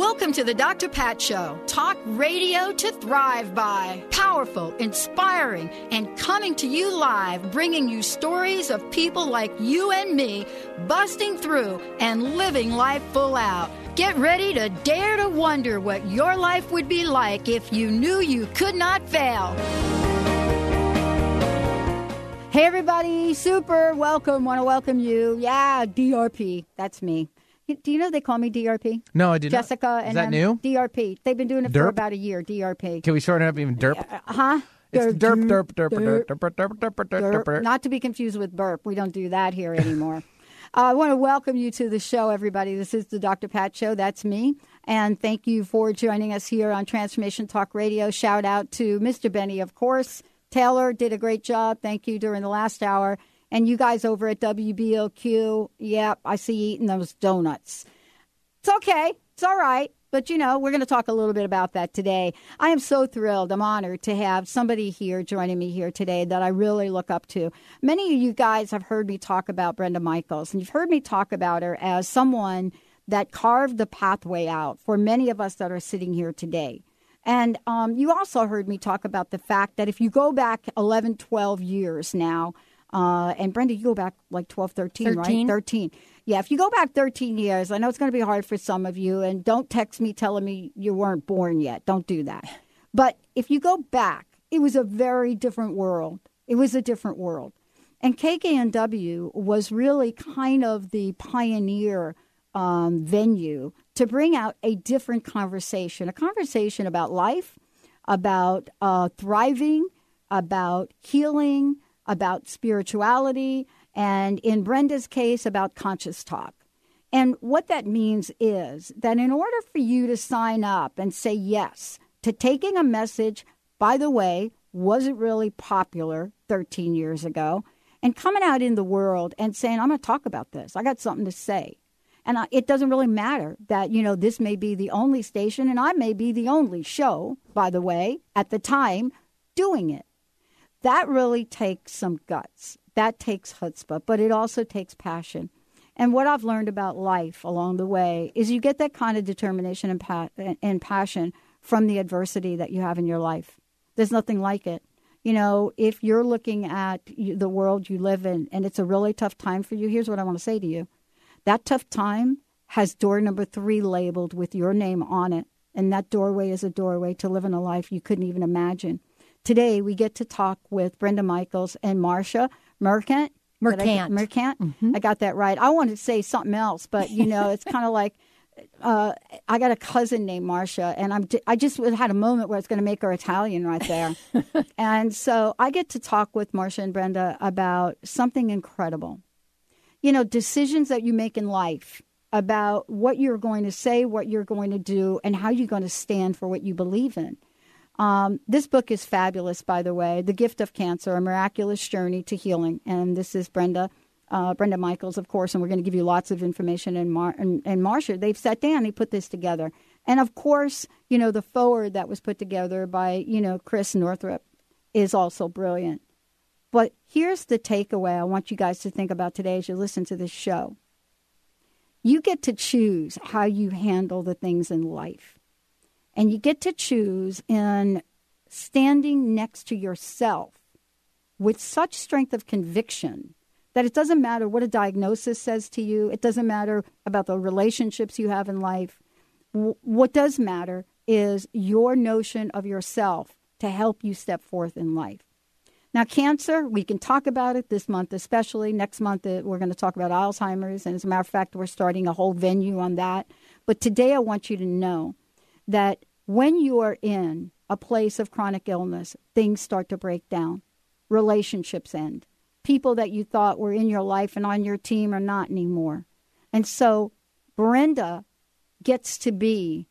Welcome to the Dr. Pat Show. Talk radio to thrive by. Powerful, inspiring, and coming to you live, bringing you stories of people like you and me busting through and living life full out. Get ready to dare to wonder what your life would be like if you knew you could not fail. Hey, everybody, super welcome. Want to welcome you. Yeah, DRP. That's me. Do you know they call me DRP? No, I did Jessica not. Jessica and Is that um, new? DRP. They've been doing it Derp? for about a year. DRP. Can we shorten it up even derp? Uh, huh? It's derp, derp, derp, derp, derp, derp, derp, derp. Not to be confused with burp. We don't do that here anymore. Uh, I want to welcome you to the show, everybody. This is the Dr. Pat Show. That's me. And thank you for joining us here on Transformation Talk Radio. Shout out to Mr. Benny, of course. Taylor did a great job. Thank you during the last hour. And you guys over at WBOQ, yep, I see you eating those donuts. It's okay. It's all right. But, you know, we're going to talk a little bit about that today. I am so thrilled. I'm honored to have somebody here joining me here today that I really look up to. Many of you guys have heard me talk about Brenda Michaels, and you've heard me talk about her as someone that carved the pathway out for many of us that are sitting here today. And um, you also heard me talk about the fact that if you go back 11, 12 years now, uh, and Brenda, you go back like 12, 13, 13. right? 13. Yeah, if you go back 13 years, I know it's going to be hard for some of you, and don't text me telling me you weren't born yet. Don't do that. But if you go back, it was a very different world. It was a different world. And KKNW was really kind of the pioneer um, venue to bring out a different conversation, a conversation about life, about uh, thriving, about healing, about spirituality, and in Brenda's case, about conscious talk. And what that means is that in order for you to sign up and say yes to taking a message, by the way, wasn't really popular 13 years ago, and coming out in the world and saying, I'm going to talk about this. I got something to say. And I, it doesn't really matter that, you know, this may be the only station and I may be the only show, by the way, at the time doing it. That really takes some guts. That takes chutzpah, but it also takes passion. And what I've learned about life along the way is you get that kind of determination and, pa- and passion from the adversity that you have in your life. There's nothing like it. You know, if you're looking at the world you live in and it's a really tough time for you, here's what I want to say to you. That tough time has door number three labeled with your name on it. And that doorway is a doorway to living a life you couldn't even imagine. Today, we get to talk with Brenda Michaels and Marsha Mercant. Did I get- Mercant. Mercant. I got that right. I wanted to say something else, but you know, it's kind of like uh, I got a cousin named Marcia, and I'm I just had a moment where it's going to make her Italian right there, and so I get to talk with Marsha and Brenda about something incredible. You know, decisions that you make in life about what you're going to say, what you're going to do, and how you're going to stand for what you believe in. Um, this book is fabulous, by the way. The Gift of Cancer: A Miraculous Journey to Healing, and this is Brenda, uh, Brenda Michaels, of course, and we're going to give you lots of information. And, Mar- and, and Marsha, they've sat down, they put this together, and of course, you know, the forward that was put together by you know Chris Northrup is also brilliant. But here's the takeaway I want you guys to think about today as you listen to this show. You get to choose how you handle the things in life. And you get to choose in standing next to yourself with such strength of conviction that it doesn't matter what a diagnosis says to you, it doesn't matter about the relationships you have in life. What does matter is your notion of yourself to help you step forth in life. Now, cancer, we can talk about it this month, especially. Next month, uh, we're going to talk about Alzheimer's. And as a matter of fact, we're starting a whole venue on that. But today, I want you to know that when you are in a place of chronic illness, things start to break down, relationships end. People that you thought were in your life and on your team are not anymore. And so Brenda gets to be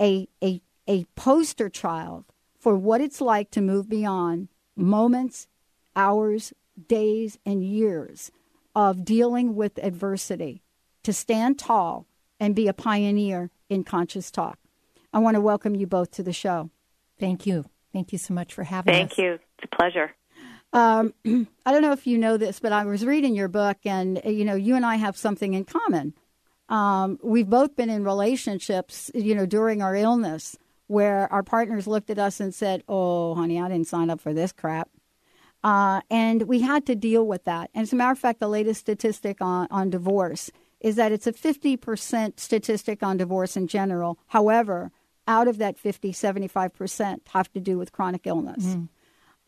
a, a, a poster child for what it's like to move beyond moments, hours, days, and years of dealing with adversity, to stand tall and be a pioneer in conscious talk. I want to welcome you both to the show. Thank you. Thank you so much for having Thank us. Thank you. It's a pleasure. Um, I don't know if you know this, but I was reading your book, and you know, you and I have something in common. Um, we've both been in relationships, you know, during our illness, where our partners looked at us and said, "Oh, honey, I didn't sign up for this crap," uh, and we had to deal with that. And as a matter of fact, the latest statistic on, on divorce is that it's a 50% statistic on divorce in general. However, out of that 50, 75% have to do with chronic illness. Mm.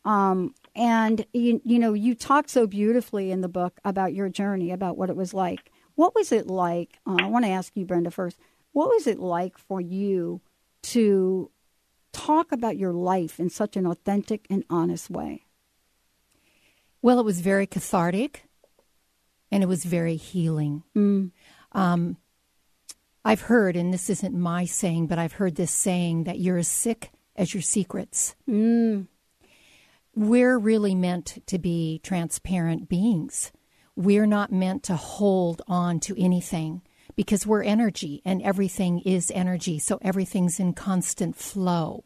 Um, and, you, you know, you talk so beautifully in the book about your journey, about what it was like. What was it like? Uh, I want to ask you, Brenda, first. What was it like for you to talk about your life in such an authentic and honest way? Well, it was very cathartic and it was very healing. Mm. Um, I've heard, and this isn't my saying, but I've heard this saying that you're as sick as your secrets. Mm. We're really meant to be transparent beings. We're not meant to hold on to anything because we're energy and everything is energy. So everything's in constant flow.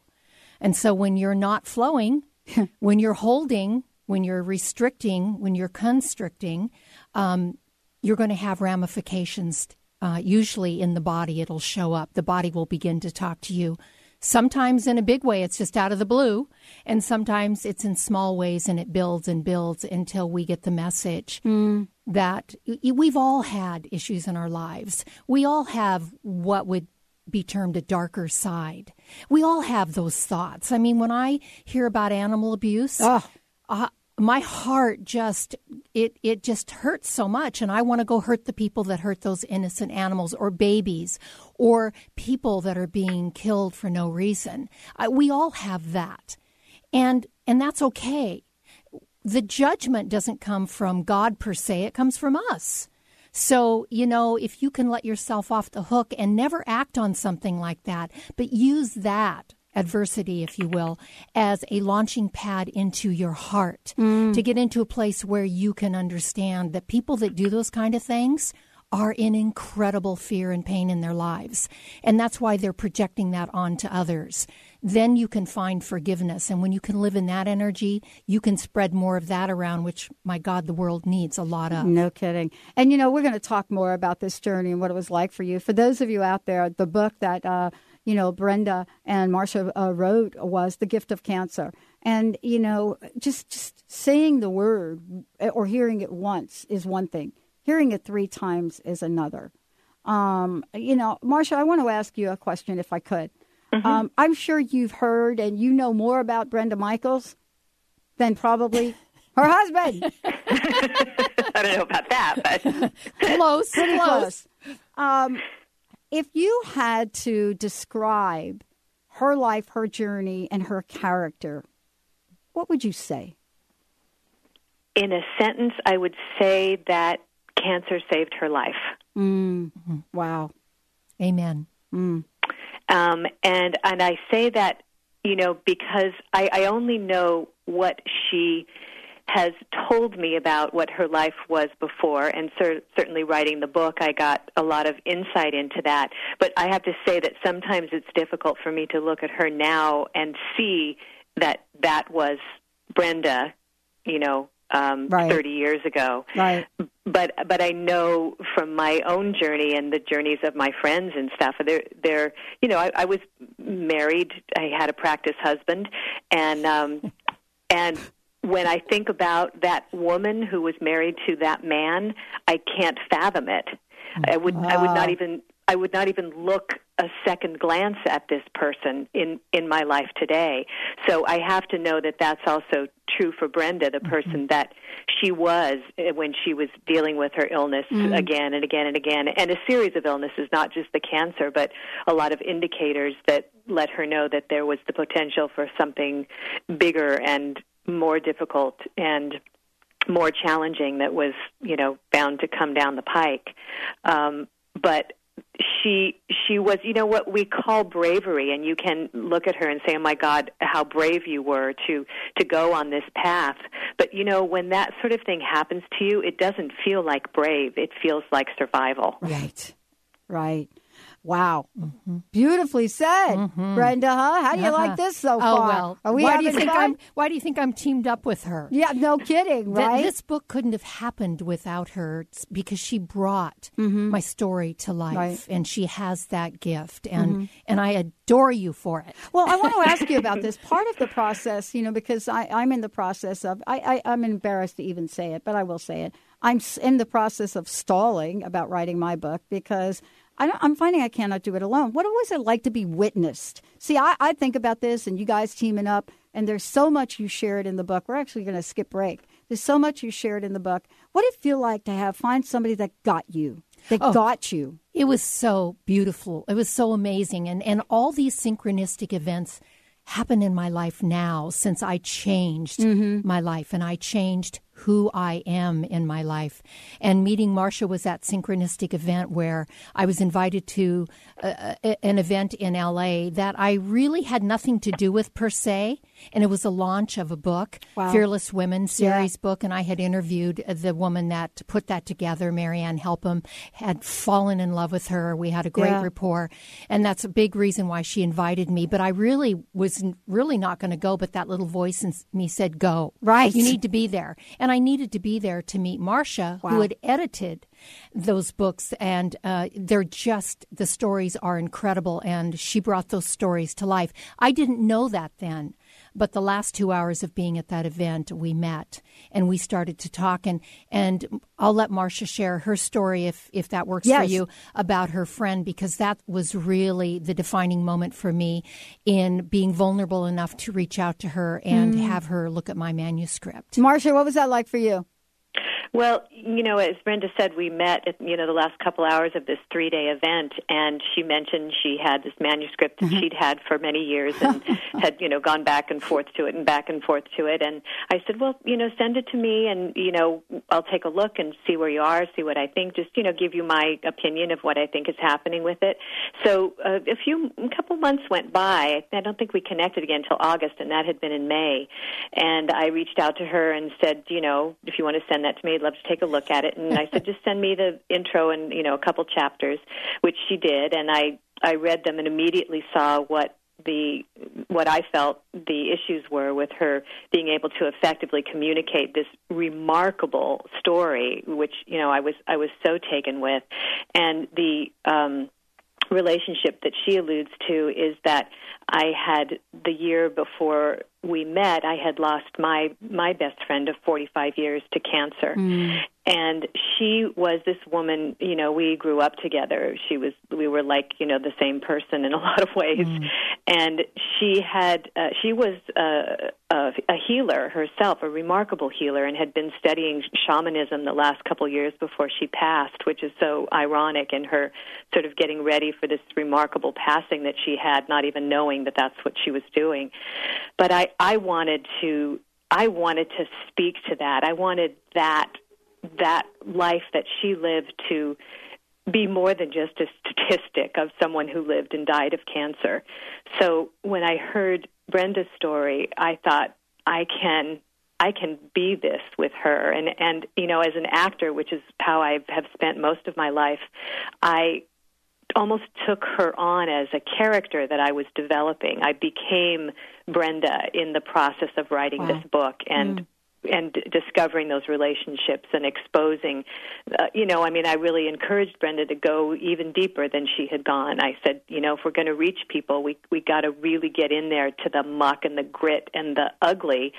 And so when you're not flowing, when you're holding, when you're restricting, when you're constricting, um, you're going to have ramifications. Uh, usually in the body, it'll show up. The body will begin to talk to you. Sometimes in a big way, it's just out of the blue. And sometimes it's in small ways and it builds and builds until we get the message mm. that we've all had issues in our lives. We all have what would be termed a darker side. We all have those thoughts. I mean, when I hear about animal abuse, oh. uh, my heart just it it just hurts so much and I want to go hurt the people that hurt those innocent animals or babies or people that are being killed for no reason. I, we all have that. And and that's okay. The judgment doesn't come from God per se, it comes from us. So, you know, if you can let yourself off the hook and never act on something like that, but use that adversity, if you will, as a launching pad into your heart mm. to get into a place where you can understand that people that do those kind of things are in incredible fear and pain in their lives. And that's why they're projecting that onto others. Then you can find forgiveness. And when you can live in that energy, you can spread more of that around, which, my God, the world needs a lot of. No kidding. And, you know, we're going to talk more about this journey and what it was like for you. For those of you out there, the book that, uh, you know, Brenda and Marsha uh, wrote was The Gift of Cancer. And, you know, just, just saying the word or hearing it once is one thing, hearing it three times is another. Um, you know, Marsha, I want to ask you a question if I could. Mm-hmm. Um, I'm sure you've heard and you know more about Brenda Michaels than probably her husband. I don't know about that, but close, close. close. Um, if you had to describe her life, her journey, and her character, what would you say? In a sentence, I would say that cancer saved her life. Mm. Wow. Amen. Mm. Um, and and I say that you know because I, I only know what she has told me about what her life was before, and cer- certainly writing the book, I got a lot of insight into that. But I have to say that sometimes it's difficult for me to look at her now and see that that was Brenda, you know, um, right. 30 years ago. Right. But but I know from my own journey and the journeys of my friends and stuff. They're they're you know I, I was married. I had a practice husband, and um, and when I think about that woman who was married to that man, I can't fathom it. I would wow. I would not ah. even I would not even look a second glance at this person in in my life today. So I have to know that that's also true for Brenda, the mm-hmm. person that she was uh, when she was dealing with her illness mm-hmm. again and again and again, and a series of illnesses, not just the cancer, but a lot of indicators that let her know that there was the potential for something bigger and more difficult and more challenging that was, you know, bound to come down the pike. Um, but she she was you know what we call bravery and you can look at her and say oh my god how brave you were to to go on this path but you know when that sort of thing happens to you it doesn't feel like brave it feels like survival Right. Right. Wow. Beautifully said, Brenda, huh? How do you like this so far? oh well. Are we why do you think fun? I'm? Why do you think I'm teamed up with her? Yeah, no kidding, Th- right? this book couldn't have happened without her because she brought my story to life, Mm-hmm. Right. Mm-hmm. and she has that gift, and and I adore you for it. Well, I want to ask you about this part of the process, you know, because I, I'm in the process of, I, I, I'm embarrassed to even say it, but I will say it. I'm in the process of stalling about writing my book because I I'm finding I cannot do it alone. What was it like to be witnessed? See, I, I think about this and you guys teaming up, and there's so much you shared in the book. We're actually going to skip break. There's so much you shared in the book. What did it feel like to have find somebody that got you, that got you? It was so beautiful. It was so amazing. And, and all these synchronistic events happen in my life now since I changed Mm-hmm. my life and I changed who I am in my life. And meeting Marsha was that synchronistic event where I was invited to uh, an event in LA that I really had nothing to do with per se. And it was a launch of a book, Wow. Fearless Women series book. And I had interviewed the woman that put that together, Marianne Helpham, had fallen in love with her. We had a great Yeah. rapport. And that's a big reason why she invited me. But I really was really not going to go. But that little voice in me said, go. Right. You need to be there. And I needed to be there to meet Marsha, Wow. who had edited those books. And uh, they're just, the stories are incredible. And she brought those stories to life. I didn't know that then. But the last two hours of being at that event, we met and we started to talk. And, and I'll let Marsha share her story if, if that works for you about her friend, because that was really the defining moment for me in being vulnerable enough to reach out to her and mm. have her look at my manuscript. Marsha, what was that like for you? Well, you know, as Brenda said, we met at you know the last couple hours of this three day event, and she mentioned she had this manuscript that she'd had for many years and had you know gone back and forth to it and back and forth to it. And I said, well, you know, send it to me, and you know, I'll take a look and see where you are, see what I think, just you know, give you my opinion of what I think is happening with it. So uh, a few, a couple months went by. I don't think we connected again until August, and that had been in May. And I reached out to her and said, you know, if you want to send that to me, I'd love to take a look at it. And I said, just send me the intro and you know a couple chapters, which she did, and I I read them and immediately saw what the what I felt the issues were with her being able to effectively communicate this remarkable story, which you know I was I was so taken with, and the um, relationship that she alludes to is that I had the year before we met, I had lost my my best friend of 45 years to cancer. And she was this woman, you know, we grew up together. She was we were like, you know, the same person in a lot of ways. And she had uh, she was uh, a, a healer herself, a remarkable healer and had been studying shamanism the last couple years before she passed, which is so ironic in her sort of getting ready for this remarkable passing that she had, not even knowing that that's what she was doing. But I, I wanted to I wanted to speak to that. I wanted that that life that she lived to be more than just a statistic of someone who lived and died of cancer. So when I heard Brenda's story, I thought I can I can be this with her and and you know as an actor, which is how I have spent most of my life, I almost took her on as a character that I was developing. I became Brenda in the process of writing this book and and discovering those relationships and exposing uh, you know i mean i really encouraged brenda to go even deeper than she had gone. I said you know if we're going to reach people we we got to really get in there to the muck and the grit and the ugly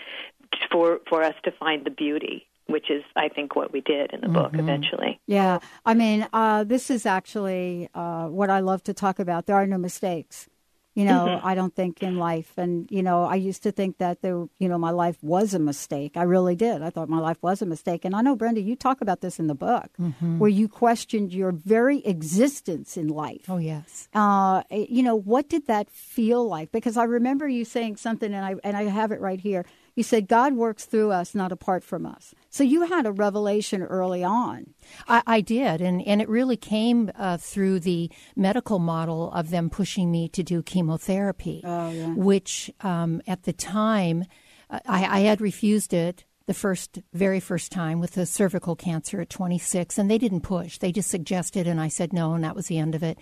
for for us to find the beauty which is i think what we did in the book eventually Yeah, I mean, uh, this is actually uh, what I love to talk about. There are no mistakes. You know, I don't think in life, and you know, I used to think that there, you know, my life was a mistake. I really did. I thought my life was a mistake, and I know, Brenda, you talk about this in the book, where you questioned your very existence in life. Oh, yes. Uh, you know, what did that feel like? Because I remember you saying something, and I and I have it right here. You said God works through us, not apart from us. So you had a revelation early on. I, I did, and, and it really came uh, through the medical model of them pushing me to do chemotherapy, which um, at the time uh, I, I had refused it the first, very first time with the cervical cancer at 26, and they didn't push. They just suggested, and I said no, and that was the end of it.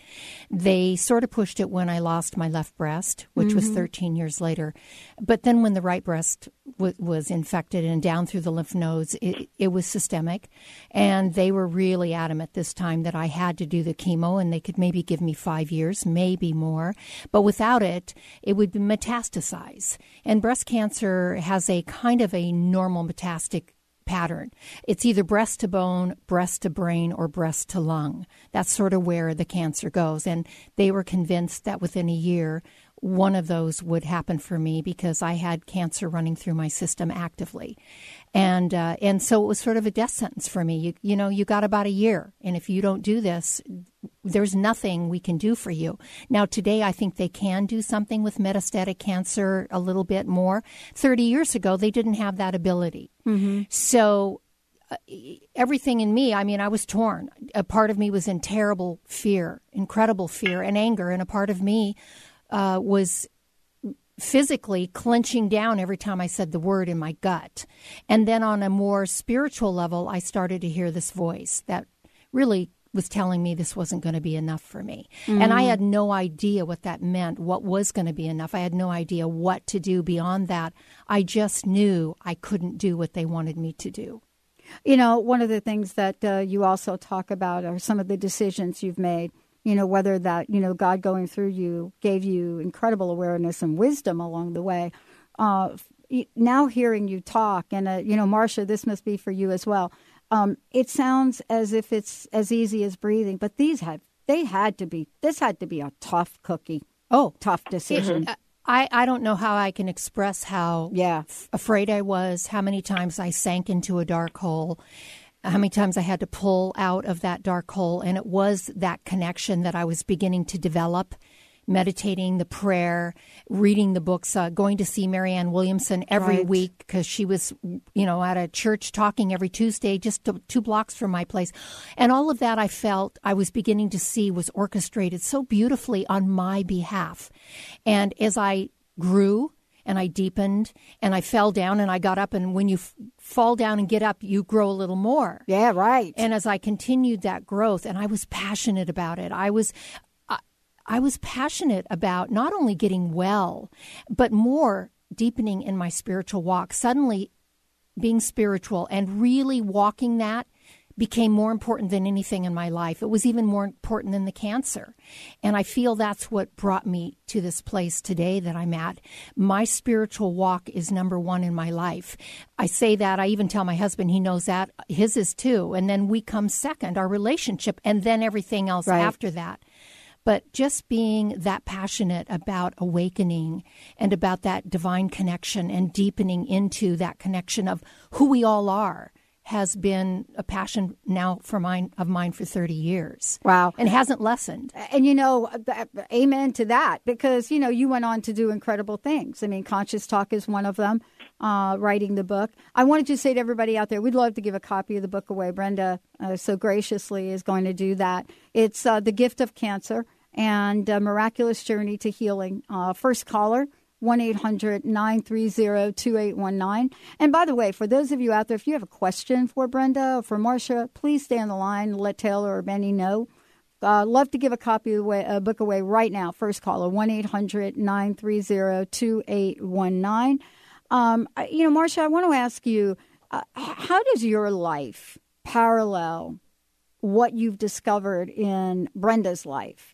They sort of pushed it when I lost my left breast, which was mm-hmm. 13 years later. But then when the right breast w- was infected and down through the lymph nodes, it, it was systemic. And they were really adamant this time that I had to do the chemo, and they could maybe give me five years, maybe more. But without it, it would metastasize. And breast cancer has a kind of a normal pattern. It's either breast to bone, breast to brain, or breast to lung. That's sort of where the cancer goes. And they were convinced that within a year, one of those would happen for me because I had cancer running through my system actively, and uh, and so it was sort of a death sentence for me. You you know you got about a year, and if you don't do this, there's nothing we can do for you. Now today, I think they can do something with metastatic cancer a little bit more. Thirty years ago, they didn't have that ability. So uh, everything in me, I mean, I was torn. A part of me was in terrible fear, incredible fear and anger, and a part of me uh, was physically clenching down every time I said the word in my gut. And then on a more spiritual level, I started to hear this voice that really was telling me this wasn't going to be enough for me. And I had no idea what that meant, what was going to be enough. I had no idea what to do beyond that. I just knew I couldn't do what they wanted me to do. You know, one of the things that uh, you also talk about are some of the decisions you've made. You know, whether that, you know, God going through you gave you incredible awareness and wisdom along the way. Uh, now hearing you talk, and, uh, you know, Marsha, this must be for you as well. Um, it sounds as if it's as easy as breathing, but these had, they had to be, this had to be a tough cookie. Oh, Tough decision. I, I don't know how I can express how Yeah. afraid I was, how many times I sank into a dark hole, how many times I had to pull out of that dark hole. And it was that connection that I was beginning to develop. Meditating the prayer, reading the books, uh, going to see Marianne Williamson every Right. week because she was, you know, at a church talking every Tuesday, just to, two blocks from my place. And all of that I felt I was beginning to see was orchestrated so beautifully on my behalf. And as I grew and I deepened and I fell down and I got up, and when you f- fall down and get up, you grow a little more. yeah, right. And as I continued that growth, and I was passionate about it, I was. I- I was passionate about not only getting well, but more deepening in my spiritual walk. Suddenly, being spiritual and really walking that became more important than anything in my life. It was even more important than the cancer. And I feel that's what brought me to this place today that I'm at. My spiritual walk is number one in my life. I say that, I even tell my husband, he knows that. His is too. And then we come second, our relationship, and then everything else Right. after that. But just being that passionate about awakening and about that divine connection and deepening into that connection of who we all are has been a passion now for mine of mine for 30 years. Wow. And hasn't lessened. and you know, amen to that because you know you went on to do incredible things. I mean, conscious talk is one of them. Uh, writing the book, I wanted to say to everybody out there, we'd love to give a copy of the book away. Brenda uh, so graciously is going to do that. It's uh, the gift of cancer and a miraculous journey to healing. Uh, first caller. 1 800 930 2819. And by the way, for those of you out there, if you have a question for Brenda or for Marsha, please stay on the line let Taylor or Benny know. Uh, love to give a copy of the book away right now. First caller, 1 800 930 2819. Um, You know, Marsha, I want to ask you uh, how does your life parallel what you've discovered in Brenda's life?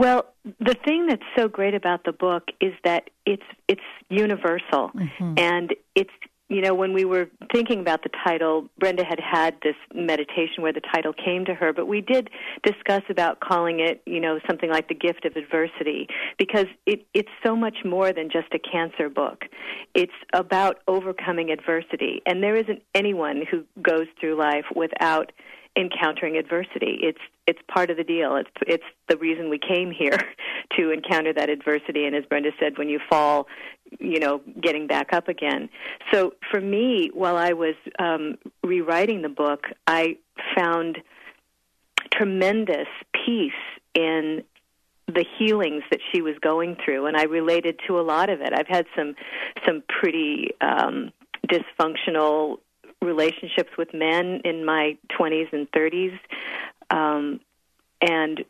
Well, the thing that's so great about the book is that it's it's universal. Mm-hmm. And it's you know, when we were thinking about the title, Brenda had had this meditation where the title came to her, but we did discuss about calling it, you know, something like the gift of adversity because it, it's so much more than just a cancer book. It's about overcoming adversity, and there isn't anyone who goes through life without encountering adversity. It's it's part of the deal. It's it's the reason we came here to encounter that adversity. And as Brenda said, when you fall, you know, getting back up again. So for me, while I was um, rewriting the book, I found tremendous peace in the healings that she was going through, and I related to a lot of it. I've had some some pretty um, dysfunctional relationships with men in my 20s and 30s, um, and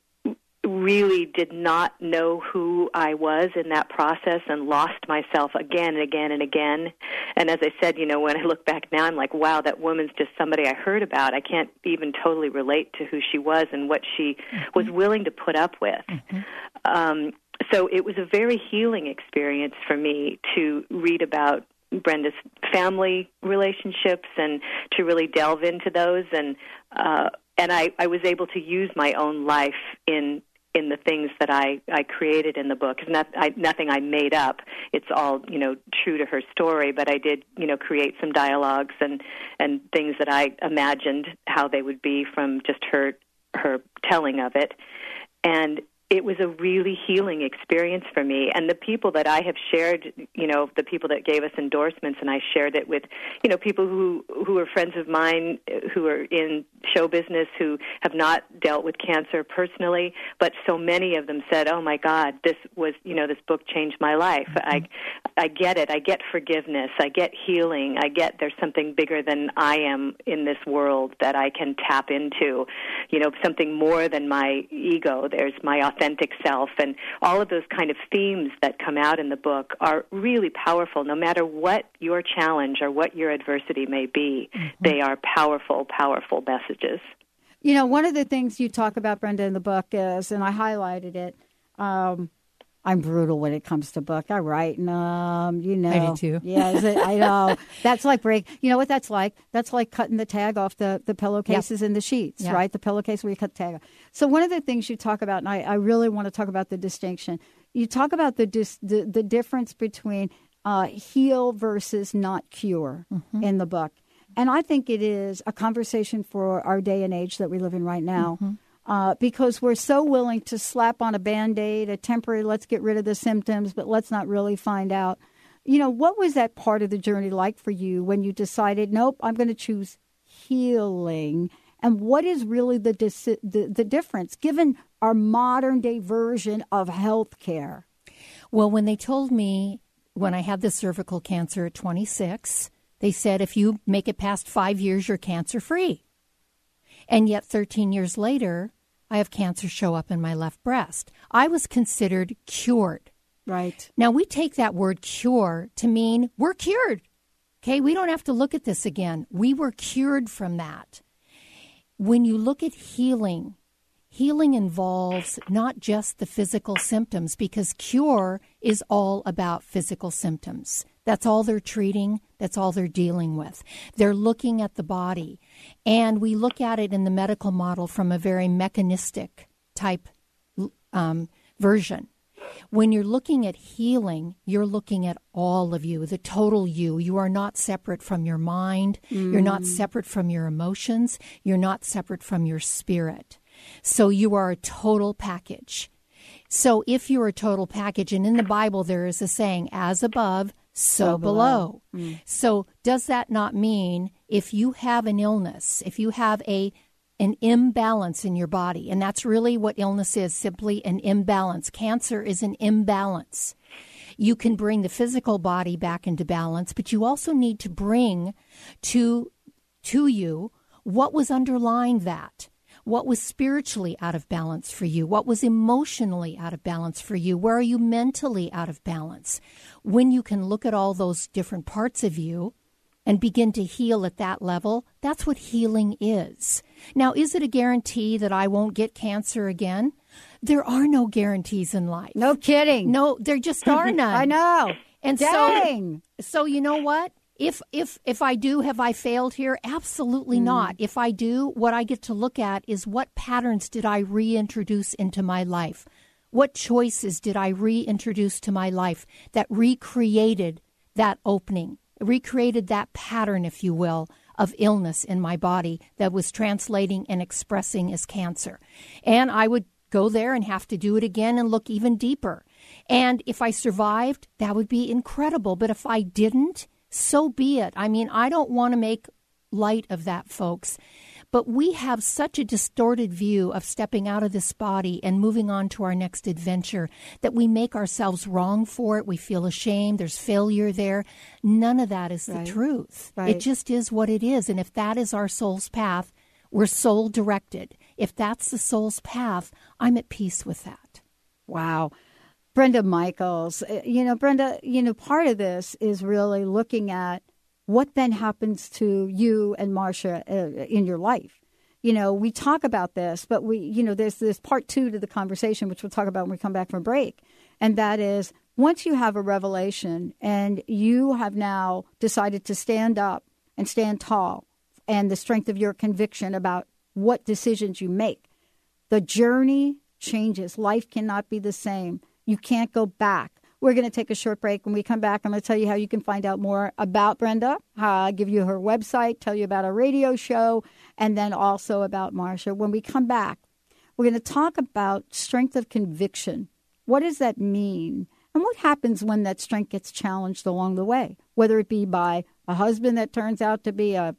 really did not know who I was in that process and lost myself again and again and again. And as I said, you know, when I look back now, I'm like, wow, that woman's just somebody I heard about. I can't even totally relate to who she was and what she mm-hmm. was willing to put up with. Mm-hmm. Um, so it was a very healing experience for me to read about Brenda's family relationships and to really delve into those and uh, and I, I was able to use my own life in in the things that I, I created in the book. It's not I, nothing I made up. It's all you know true to her story. But I did you know create some dialogues and and things that I imagined how they would be from just her her telling of it. And it was a really healing experience for me. And the people that I have shared you know the people that gave us endorsements and I shared it with you know people who who are friends of mine who are in show business who have not dealt with cancer personally but so many of them said oh my god this was you know this book changed my life. I I get it. I get forgiveness. I get healing. I get there's something bigger than I am in this world that I can tap into. You know something more than my ego. There's my authentic self and all of those kind of themes that come out in the book are really powerful no matter what your challenge or what your adversity may be mm-hmm. they are powerful powerful messages you know one of the things you talk about brenda in the book is and i highlighted it um, I'm brutal when it comes to book. I write and um, you know. I do too. yeah, I know. That's like break. You know what that's like? That's like cutting the tag off the the pillowcases yep. and the sheets, yep. right? The pillowcase where you cut the tag. Off. So one of the things you talk about, and I, I really want to talk about the distinction. You talk about the dis, the, the difference between uh, heal versus not cure mm-hmm. in the book, and I think it is a conversation for our day and age that we live in right now. Mm-hmm uh, because we're so willing to slap on a band aid, a temporary, let's get rid of the symptoms, but let's not really find out. You know, what was that part of the journey like for you when you decided, nope, I'm going to choose healing? And what is really the, dis- the, the difference given our modern day version of health care? Well, when they told me when I had the cervical cancer at 26, they said if you make it past five years, you're cancer free. And yet, 13 years later, I have cancer show up in my left breast. I was considered cured. Right. Now, we take that word cure to mean we're cured. Okay, we don't have to look at this again. We were cured from that. When you look at healing, healing involves not just the physical symptoms because cure is all about physical symptoms. That's all they're treating, that's all they're dealing with. They're looking at the body. And we look at it in the medical model from a very mechanistic type um, version. When you're looking at healing, you're looking at all of you, the total you. You are not separate from your mind. Mm. You're not mm. separate from your emotions. You're not separate from your spirit. So you are a total package. So if you're a total package, and in the Bible there is a saying, as above, so, below. below. Mm. So does that not mean if you have an illness, if you have a an imbalance in your body, and that's really what illness is, simply an imbalance. Cancer is an imbalance. You can bring the physical body back into balance, but you also need to bring to to you what was underlying that what was spiritually out of balance for you? What was emotionally out of balance for you? Where are you mentally out of balance? When you can look at all those different parts of you and begin to heal at that level, that's what healing is. Now, is it a guarantee that I won't get cancer again? There are no guarantees in life. No kidding. No, there just are none. I know. And Dang. so so you know what? If if if I do, have I failed here? Absolutely Mm. not. If I do, what I get to look at is what patterns did I reintroduce into my life? What choices did I reintroduce to my life that recreated that opening, recreated that pattern, if you will, of illness in my body that was translating and expressing as cancer? And I would go there and have to do it again and look even deeper. And if I survived, that would be incredible. But if I didn't, so be it. I mean, I don't want to make light of that, folks. But we have such a distorted view of stepping out of this body and moving on to our next adventure that we make ourselves wrong for it. We feel ashamed. There's failure there. None of that is Right. the truth. Right. It just is what it is. And if that is our soul's path, we're soul directed. If that's the soul's path, I'm at peace with that. Wow. Brenda Michaels, uh, you know, Brenda, you know, part of this is really looking at what then happens to you and Marsha uh, in your life. You know, we talk about this, but we, you know, there's this part two to the conversation, which we'll talk about when we come back from break. And that is once you have a revelation and you have now decided to stand up and stand tall and the strength of your conviction about what decisions you make, the journey changes. Life cannot be the same. You can't go back. We're going to take a short break. When we come back, I'm going to tell you how you can find out more about Brenda, uh, give you her website, tell you about a radio show, and then also about Marsha. When we come back, we're going to talk about strength of conviction. What does that mean? And what happens when that strength gets challenged along the way? Whether it be by a husband that turns out to be a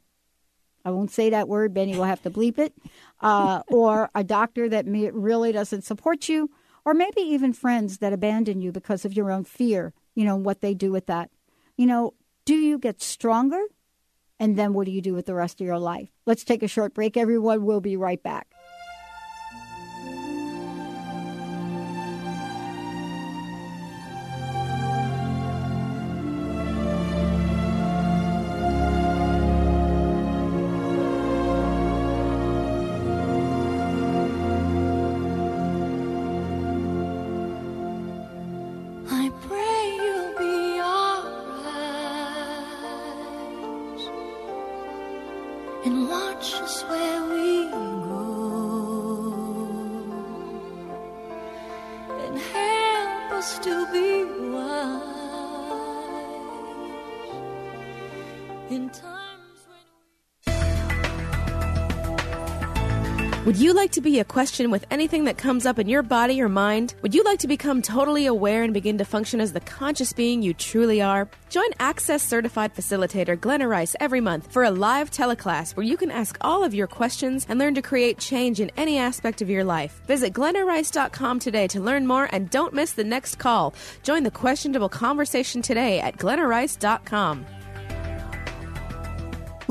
I won't say that word. Benny will have to bleep it. Uh, or a doctor that really doesn't support you, or maybe even friends that abandon you because of your own fear. You know what they do with that. You know, do you get stronger? And then what do you do with the rest of your life? Let's take a short break, everyone. We'll be right back. Like to be a question with anything that comes up in your body or mind? Would you like to become totally aware and begin to function as the conscious being you truly are? Join Access Certified Facilitator Glenna Rice every month for a live teleclass where you can ask all of your questions and learn to create change in any aspect of your life. Visit glennarice.com today to learn more and don't miss the next call. Join the questionable conversation today at glennarice.com.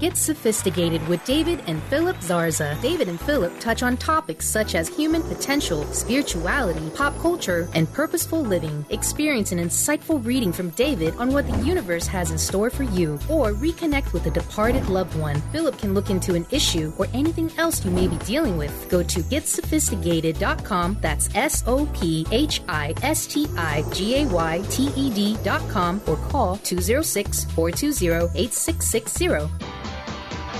Get sophisticated with David and Philip Zarza. David and Philip touch on topics such as human potential, spirituality, pop culture, and purposeful living. Experience an insightful reading from David on what the universe has in store for you, or reconnect with a departed loved one. Philip can look into an issue or anything else you may be dealing with. Go to getsophistigayted.com. That's S O P H I S T I G A Y T E D.com or call 206 420 8660.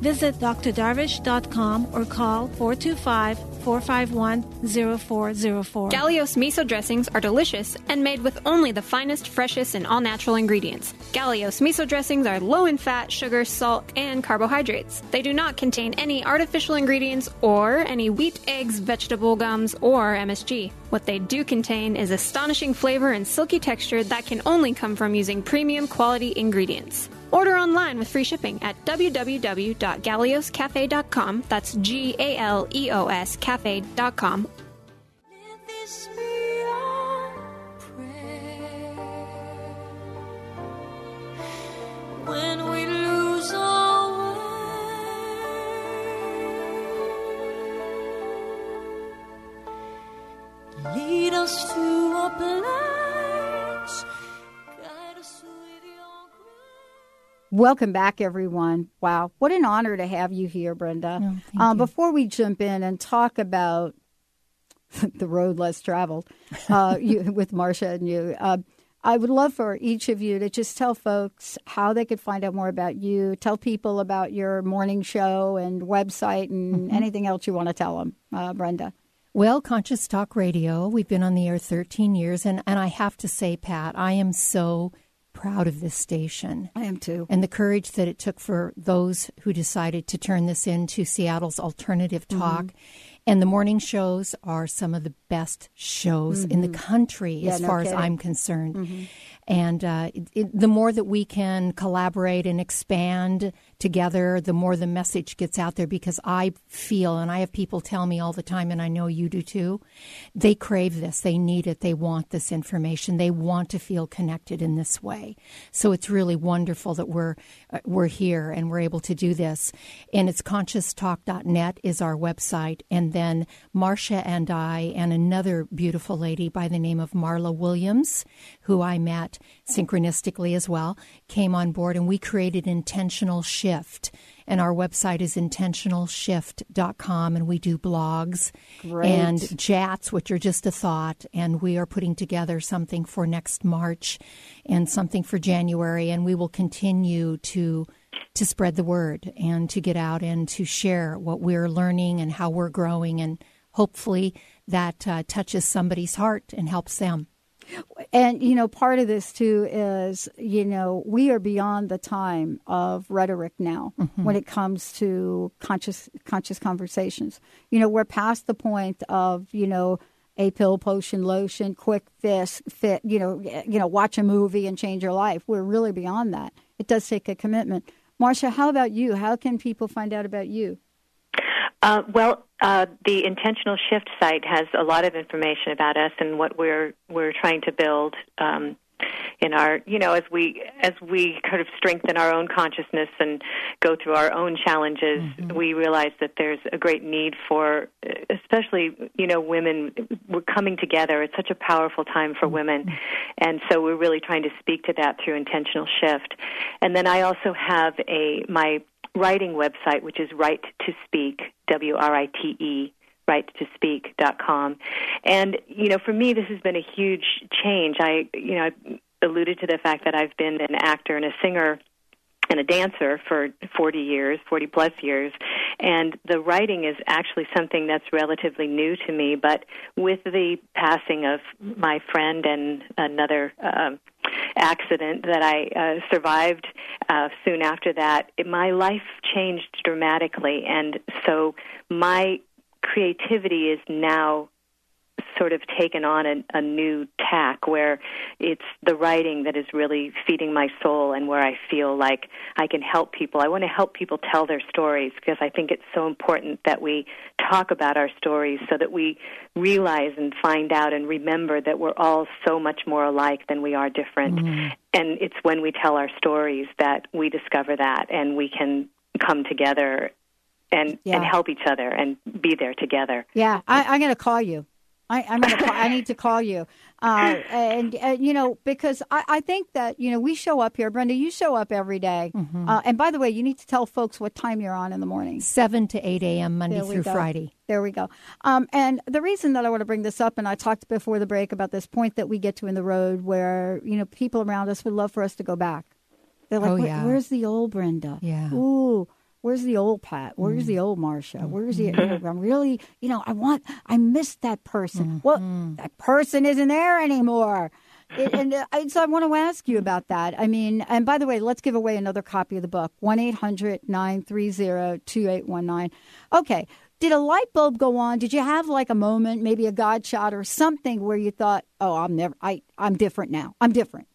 Visit drdarvish.com or call 425 451 0404. Galeos miso dressings are delicious and made with only the finest, freshest, and all natural ingredients. Galeos miso dressings are low in fat, sugar, salt, and carbohydrates. They do not contain any artificial ingredients or any wheat, eggs, vegetable gums, or MSG. What they do contain is astonishing flavor and silky texture that can only come from using premium quality ingredients. Order online with free shipping at www.galeoscafe.com. That's G A L E O S cafe.com. When we lose our way, lead us to a place, Welcome back, everyone. Wow, what an honor to have you here, Brenda. um, Before we jump in and talk about the road less traveled uh, you, with Marsha and you, uh, I would love for each of you to just tell folks how they could find out more about you. Tell people about your morning show and website and Mhm. anything else you want to tell them, uh, Brenda. Well, Conscious Talk Radio, we've been on the air 13 years, and, and I have to say, Pat, I am so proud of this station. I am too. And the courage that it took for those who decided to turn this into Seattle's alternative talk. Mhm. And the morning shows are some of the best shows in the Mhm. country, Yeah, as no far as. I'm concerned. Mhm. And uh, it, it, the more that we can collaborate and expand together, the more the message gets out there. Because I feel, and I have people tell me all the time, and I know you do too, they crave this, they need it, they want this information, they want to feel connected in this way. So it's really wonderful that we're uh, we're here and we're able to do this. And it's conscioustalk.net is our website, and then Marcia and I and another beautiful lady by the name of Marla Williams, who I met synchronistically as well, came on board, and we created Intentional Shift. And our website is intentionalshift.com, and we do blogs Great. and chats, which are just a thought. And we are putting together something for next March and something for January, and we will continue to to spread the word and to get out and to share what we're learning and how we're growing, and hopefully that uh, touches somebody's heart and helps them. And you know, part of this too is you know we are beyond the time of rhetoric now Mhm. when it comes to conscious conscious conversations. You know, we're past the point of you know a pill, potion, lotion, quick fix, fit. You know, you know, watch a movie and change your life. We're really beyond that. It does take a commitment. Marsha, how about you? How can people find out about you? Uh, well, uh, the Intentional Shift site has a lot of information about us and what we're we're trying to build um, in our, you know, as we as we kind of strengthen our own consciousness and go through our own challenges. We realize that there's a great need for, especially you know, women. We're coming together. It's such a powerful time for women, and so we're really trying to speak to that through Intentional Shift. And then I also have a my writing website, which is Right to Speak, W R I T E, right to speak.com. And, you know, for me, this has been a huge change. I, you know, I alluded to the fact that I've been an actor and a singer and a dancer for 40 years, 40 plus years, and the writing is actually something that's relatively new to me. But with the passing of my friend and another um, accident that I uh, survived uh, soon after that, it, my life changed dramatically, and so my creativity is now sort of taken on a, a new tack where it's the writing that is really feeding my soul and where I feel like I can help people. I want to help people tell their stories because I think it's so important that we talk about our stories so that we realize and find out and remember that we're all so much more alike than we are different. Mm-hmm. And it's when we tell our stories that we discover that and we can come together and, Yeah. and help each other and be there together. Yeah, I, I'm going to call you. I, I'm gonna. Call, I need to call you, uh, and uh, you know because I, I think that you know we show up here, Brenda. You show up every day. Mm-hmm. Uh, and by the way, you need to tell folks what time you're on in the morning. Seven to eight a.m. Monday through go. Friday. There we go. Um, and the reason that I want to bring this up, and I talked before the break about this point that we get to in the road where, you know, people around us would love for us to go back. They're like, Oh, yeah. where's the old Brenda? Yeah. Ooh, where's the old Pat? Where's the mm. old Marsha? Mm. Where's the, I'm really, you know, I want, I miss that person. Mm, well, that person isn't there anymore. It, and uh, I- so I want to ask you about that. I mean, and by the way, let's give away another copy of the book 1 800 930 2819. Okay. Did a light bulb go on? Did you have like a moment, maybe a God shot or something where you thought, oh, I'm never, I, I'm different now. I'm different.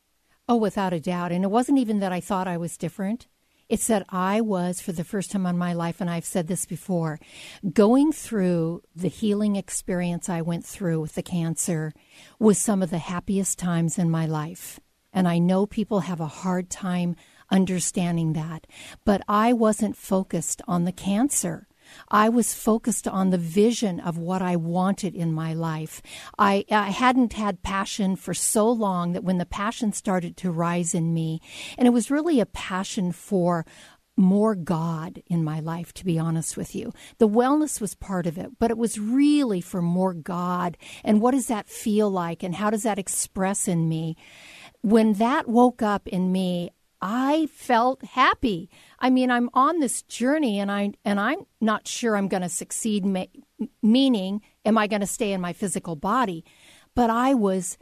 Oh, without a doubt. And it wasn't even that I thought I was different. It's that I was, for the first time in my life, and I've said this before, going through the healing experience I went through with the cancer was some of the happiest times in my life. And I know people have a hard time understanding that. But I wasn't focused on the cancer. I was focused on the vision of what I wanted in my life. I, I hadn't had passion for so long that when the passion started to rise in me, and it was really a passion for more God in my life, to be honest with you. The wellness was part of it, but it was really for more God. And what does that feel like? And how does that express in me? When that woke up in me, I felt happy. I mean, I'm on this journey, and I and I'm not sure I'm going to succeed. Ma- meaning, am I going to stay in my physical body? But I was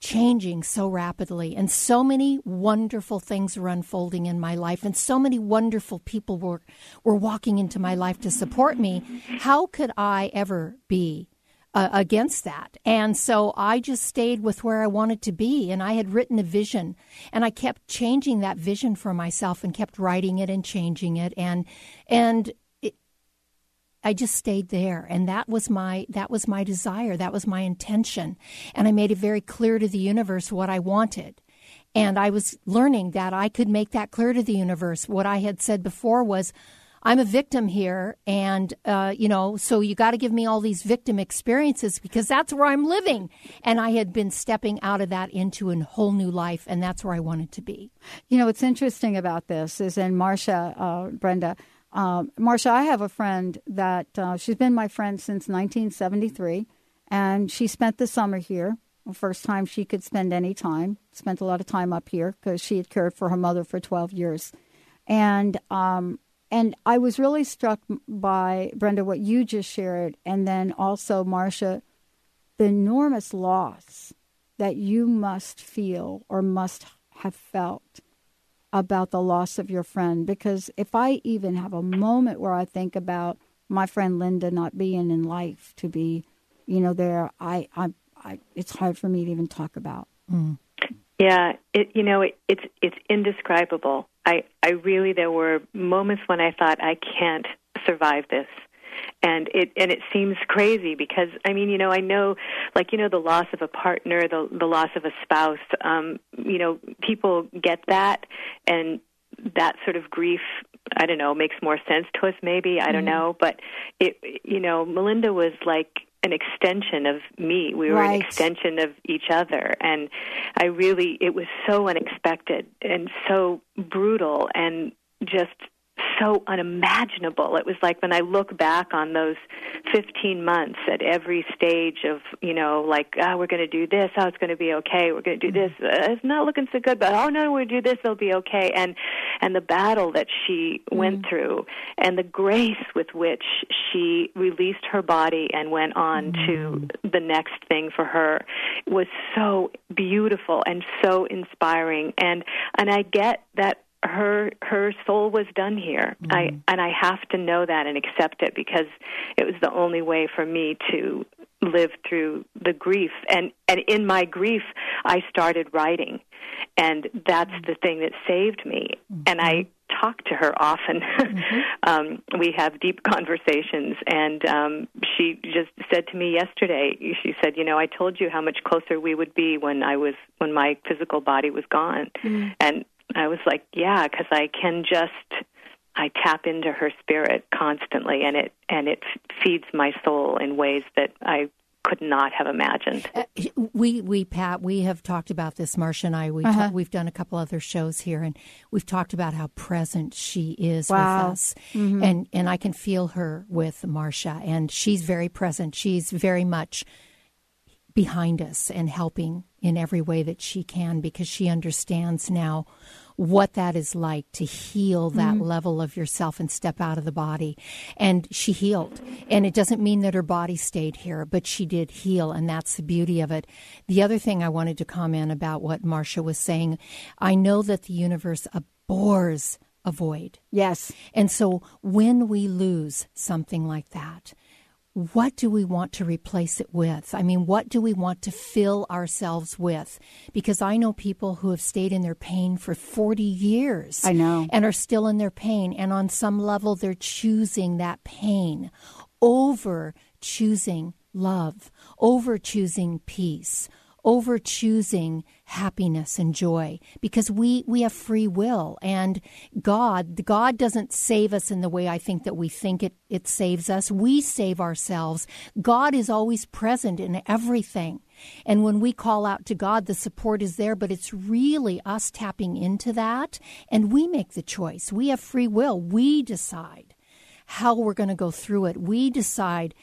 changing so rapidly, and so many wonderful things were unfolding in my life, and so many wonderful people were were walking into my life to support me. How could I ever be? Uh, against that. And so I just stayed with where I wanted to be. And I had written a vision and I kept changing that vision for myself and kept writing it and changing it. And, and, I just stayed there and that was my that was my desire that was my intention and I made it very clear to the universe what I wanted and I was learning that I could make that clear to the universe what I had said before was I'm a victim here, and uh, you know, so you got to give me all these victim experiences because that's where I'm living. And I had been stepping out of that into a whole new life, and that's where I wanted to be. You know, what's interesting about this is, and Marsha, uh, Brenda, um, Marsha, I have a friend that uh, she's been my friend since 1973, and she spent the summer here. First time she could spend any time, spent a lot of time up here because she had cared for her mother for 12 years. And um, and I was really struck by Brenda what you just shared, and then also Marsha, the enormous loss that you must feel or must have felt about the loss of your friend. Because if I even have a moment where I think about my friend Linda not being in life to be, you know, there, I, I, I it's hard for me to even talk about. Mm. Yeah, it you know it, it's it's indescribable. I I really there were moments when I thought I can't survive this. And it and it seems crazy because I mean you know I know like you know the loss of a partner the the loss of a spouse um you know people get that and that sort of grief I don't know makes more sense to us maybe I don't Mhm. know but it you know Melinda was like an extension of me we were Right. an extension of each other and I really it was so unexpected and so brutal and just so unimaginable. It was like when I look back on those 15 months at every stage of, you know, like, oh, we're going to do this. Oh, it's going to be okay. We're going to do this. Mm-hmm. Uh, it's not looking so good, but oh no, we do this. It'll be okay. And and the battle that she went mm-hmm. through, and the grace with which she released her body and went on mm-hmm. to the next thing for her was so beautiful and so inspiring. And and I get that her her soul was done here. Mm-hmm. I and I have to know that and accept it because it was the only way for me to live through the grief. And and in my grief I started writing. And that's mm-hmm. the thing that saved me. Mm-hmm. And I talk to her often. Um we have deep conversations. And um she just said to me yesterday she said you know I told you how much closer we would be when I was when my physical body was gone. And I was like, yeah, because I can just I tap into her spirit constantly, and it and it feeds my soul in ways that I could not have imagined. Uh, we we Pat we have talked about this. Marsha and I we Uh-huh. ta- we've done a couple other shows here, and we've talked about how present she is Wow. with us, Mhm. and and I can feel her with Marsha, and she's very present. She's very much behind us and helping in every way that she can because she understands now what that is like to heal that Mhm. level of yourself and step out of the body. And she healed. And it doesn't mean that her body stayed here, but she did heal, and that's the beauty of it. The other thing I wanted to comment about what Marsha was saying I know that the universe abhors a void. Yes. And so when we lose something like that, what do we want to replace it with? I mean, what do we want to fill ourselves with? Because I know people who have stayed in their pain for 40 years. I know. And are still in their pain. And on some level, they're choosing that pain over choosing love, over choosing peace, over choosing happiness and joy because we we have free will and God God doesn't save us in the way I think that we think it it saves us. We save ourselves. God is always present in everything. And when we call out to God the support is there but it's really us tapping into that and we make the choice. We have free will. We decide how we're going to go through it. We decide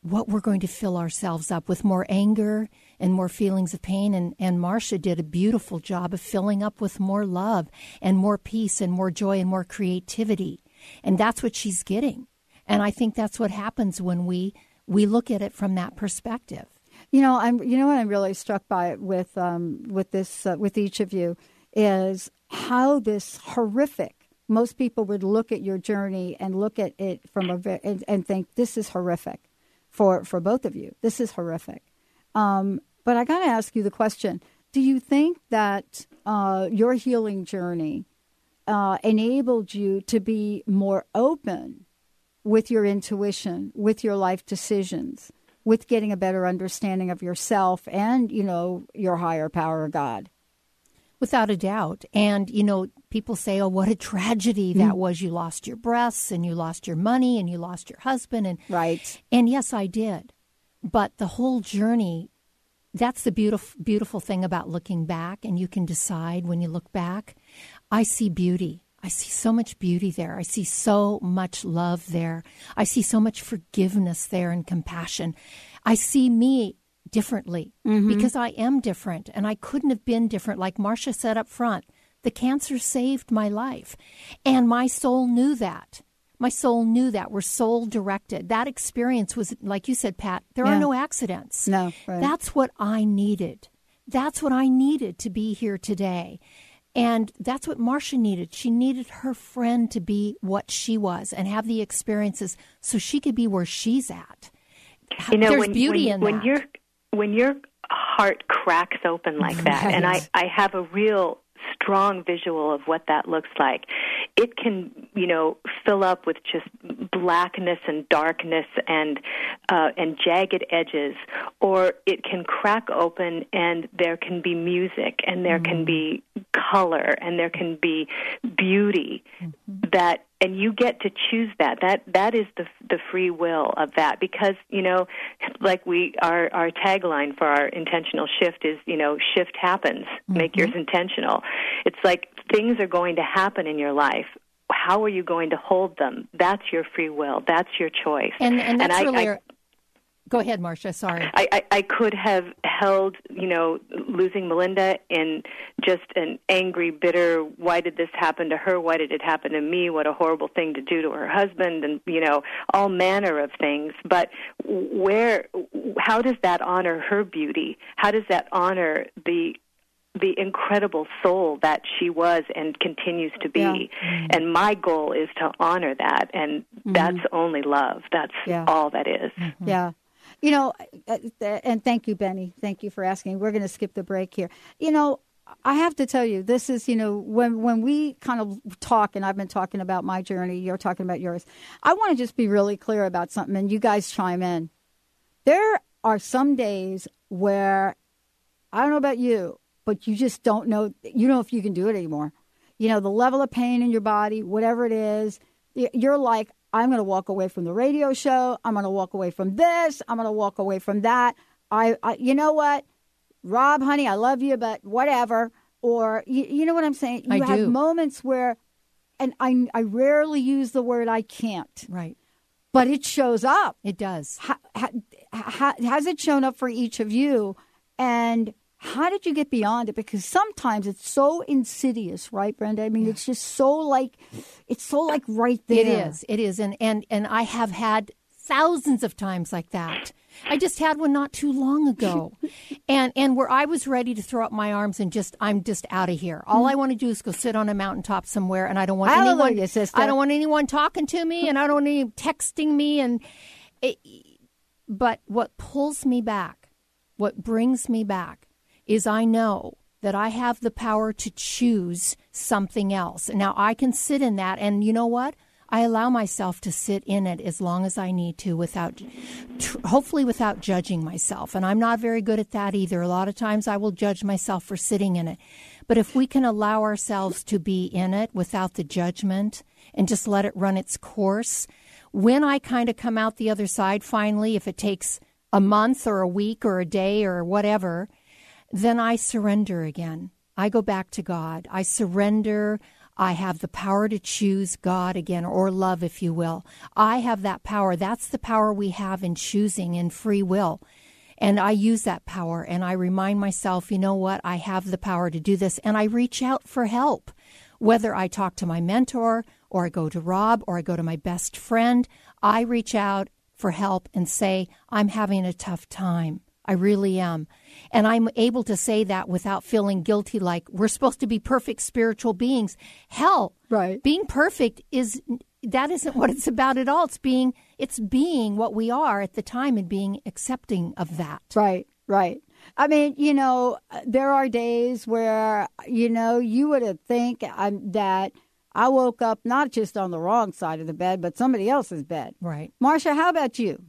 what we're going to fill ourselves up with more anger and more feelings of pain. And, and Marsha did a beautiful job of filling up with more love and more peace and more joy and more creativity. And that's what she's getting. And I think that's what happens when we, we look at it from that perspective. You know, I'm. You know what I'm really struck by with um, with this uh, with each of you is how this horrific. Most people would look at your journey and look at it from a and, and think this is horrific for for both of you. This is horrific. Um, but I got to ask you the question: Do you think that uh, your healing journey uh, enabled you to be more open with your intuition, with your life decisions, with getting a better understanding of yourself and, you know, your higher power, God. Without a doubt. And, you know, people say, oh, what a tragedy that was. You lost your breasts and you lost your money and you lost your husband. And, right. And yes, I did. But the whole journey, that's the beautiful, beautiful thing about looking back. And you can decide when you look back. I see beauty. I see so much beauty there. I see so much love there. I see so much forgiveness there and compassion. I see me differently mm-hmm. because I am different and I couldn't have been different. Like Marsha said up front, the cancer saved my life. And my soul knew that. My soul knew that. We're soul directed. That experience was, like you said, Pat, there Yeah. are no accidents. No, right. That's what I needed. That's what I needed to be here today. And that's what Marsha needed. She needed her friend to be what she was and have the experiences so she could be where she's at. You know, There's when, beauty when, in when that. your when your heart cracks open like that, and I I have a real strong visual of what that looks like. It can, you know, fill up with just blackness and darkness and uh, and jagged edges, or it can crack open and there can be music and there can be color and there can be beauty that and you get to choose that. That that is the the free will of that because you know like we our our tagline for our intentional shift is you know shift happens. Make yours mm-hmm. intentional. It's like things are going to happen in your life. How are you going to hold them? That's your free will. That's your choice. And, and that's I, really. I, go ahead, Marsha. Sorry. I, I, I could have held, you know, losing Melinda in just an angry, bitter, why did this happen to her? Why did it happen to me? What a horrible thing to do to her husband, and, you know, all manner of things. But where, how does that honor her beauty? How does that honor the the incredible soul that she was and continues to be. Yeah. Mm-hmm. And my goal is to honor that, and mm-hmm. that's only love. That's Yeah. all that is. Mm-hmm. Yeah. You know, uh, uh, and thank you, Benny. Thank you for asking. We're going to skip the break here. You know, I have to tell you, this is, you know, when when we kind of talk, and I've been talking about my journey, you're talking about yours. I want to just be really clear about something, and you guys chime in. There are some days where I don't know about you, but you just don't know. You know if you can do it anymore. You know, the level of pain in your body, whatever it is, you're like, I'm going to walk away from the radio show. I'm going to walk away from this. I'm going to walk away from that. I, I, you know what, Rob, honey, I love you, but whatever. Or you, you know what I'm saying? You I have do. moments where, and I, I rarely use the word I can't, Right. but it shows up. It does. Ha, ha, ha, has it shown up for each of you? And how did you get beyond it? Because sometimes it's so insidious, right, Brenda? I mean, it's just so like, it's so like right there. It is. It is. And, and, and I have had thousands of times like that. I just had one not too long ago. and and where I was ready to throw up my arms and just I'm just out of here. All mm-hmm. I want to do is go sit on a mountaintop somewhere and I don't want Hallelujah, anyone sister. I don't want anyone talking to me and I don't want any texting me and it, but what pulls me back, what brings me back is I know that I have the power to choose something else. Now I can sit in that and you know what? I allow myself to sit in it as long as I need to without hopefully without judging myself. And I'm not very good at that either. A lot of times I will judge myself for sitting in it. But if we can allow ourselves to be in it without the judgment and just let it run its course, when I kind of come out the other side finally, if it takes a month or a week or a day or whatever, then I surrender again. I go back to God. I surrender. I have the power to choose God again, or love, if you will. I have that power. That's the power we have in choosing in free will. And I use that power and I remind myself, you know what? I have the power to do this. And I reach out for help. Whether I talk to my mentor or I go to Rob or I go to my best friend, I reach out for help and say, I'm having a tough time. I really am. And I'm able to say that without feeling guilty like we're supposed to be perfect spiritual beings. Hell, Right. being perfect is that isn't what it's about at all. It's being it's being what we are at the time and being accepting of that. Right, right. I mean, you know, there are days where, you know, you would have think um, that I woke up not just on the wrong side of the bed, but somebody else's bed. Right. Marsha, how about you?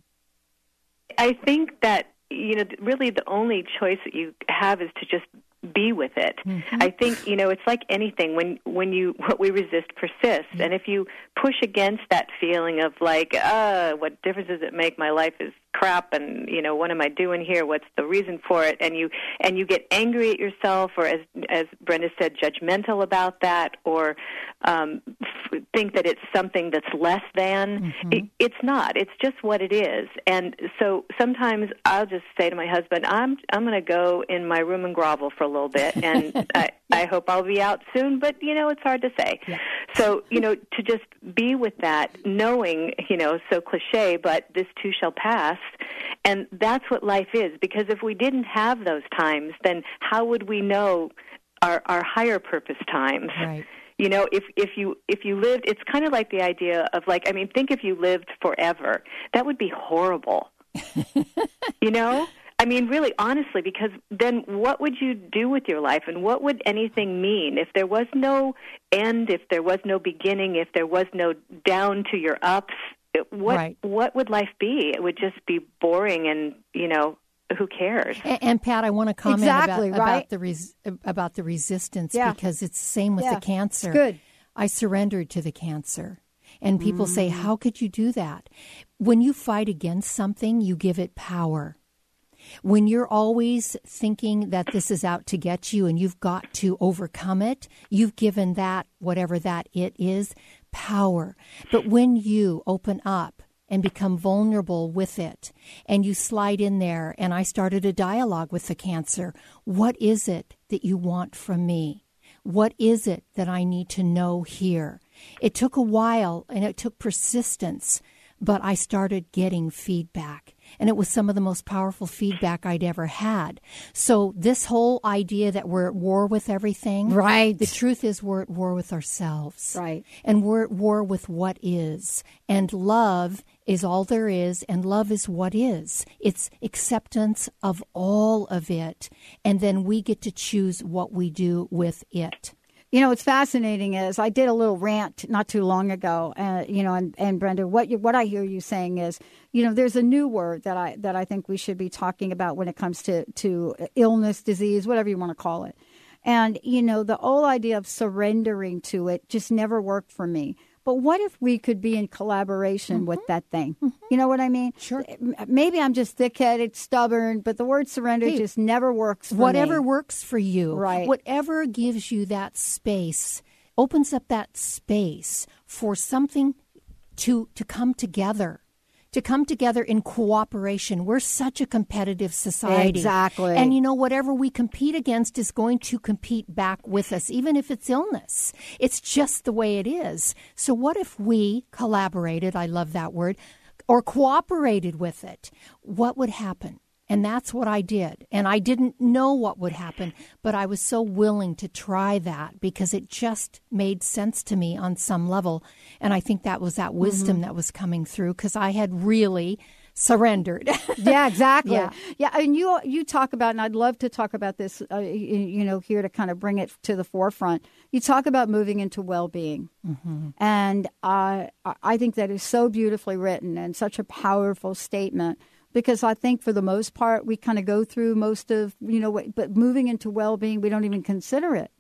I think that you know really the only choice that you have is to just be with it. I think you know it's like anything when when you what we resist persists, and if you push against that feeling of like, uh, what difference does it make? My life is crap, and you know what am I doing here? What's the reason for it? And you and you get angry at yourself, or as as Brenda said, judgmental about that, or um, f- think that it's something that's less than. It, it's not. It's just what it is. And so sometimes I'll just say to my husband, "I'm I'm going to go in my room and grovel for a little bit, and I, I hope I'll be out soon." But you know, it's hard to say. So you know, to just be with that, knowing you know, so cliche, but this too shall pass. And that's what life is. Because if we didn't have those times, then how would we know our, our higher purpose times? Right. You know, if if you if you lived, it's kind of like the idea of like, I mean, think if you lived forever, that would be horrible. you know, I mean, really, honestly, because then what would you do with your life, and what would anything mean if there was no end, if there was no beginning, if there was no down to your ups? It- What Right. what would life be? It would just be boring, and you know, who cares? And, and Pat, I want to comment Exactly, about, right? about the res, about the resistance Yeah. because it's the same with Yeah, the cancer. it's good. I surrendered to the cancer. And people Mm. say, How could you do that? When you fight against something, you give it power. When you're always thinking that this is out to get you and you've got to overcome it, you've given that, whatever that it is, power. But when you open up and become vulnerable with it and you slide in there, and I started a dialogue with the cancer what is it that you want from me? What is it that I need to know here? It took a while and it took persistence, but I started getting feedback. And it was some of the most powerful feedback I'd ever had. So, this whole idea that we're at war with everything. Right. The truth is, we're at war with ourselves. Right. And we're at war with what is. And love is all there is, and love is what is. It's acceptance of all of it. And then we get to choose what we do with it. You know, what's fascinating is I did a little rant not too long ago, uh, you know, and, and Brenda, what you, what I hear you saying is, you know, there's a new word that I that I think we should be talking about when it comes to to illness, disease, whatever you want to call it. And you know, the whole idea of surrendering to it just never worked for me. But what if we could be in collaboration with that thing? You know what I mean? Mm-hmm. Sure. Maybe I'm just thick headed, stubborn, but the word surrender Hey, just never works for whatever me. works for you Right. whatever gives you that space opens up that space for something to to come together to come together in cooperation. We're such a competitive society. Exactly. and you know whatever we compete against is going to compete back with us even if it's illness. It's just the way it is. So what if we collaborated i love that word or cooperated with it? What would happen and that's what I did. And I didn't know what would happen, but I was so willing to try that because it just made sense to me on some level. And I think that was that wisdom Mm-hmm. that was coming through because I had really surrendered. yeah, exactly. Yeah. Yeah. and you you talk about, and I'd love to talk about this. Uh, you, you know, here to kind of bring it to the forefront. You talk about moving into well-being, and uh, I I think that is so beautifully written and such a powerful statement. Because I think for the most part, we kind of go through most of you know, but moving into well-being, we don't even consider it.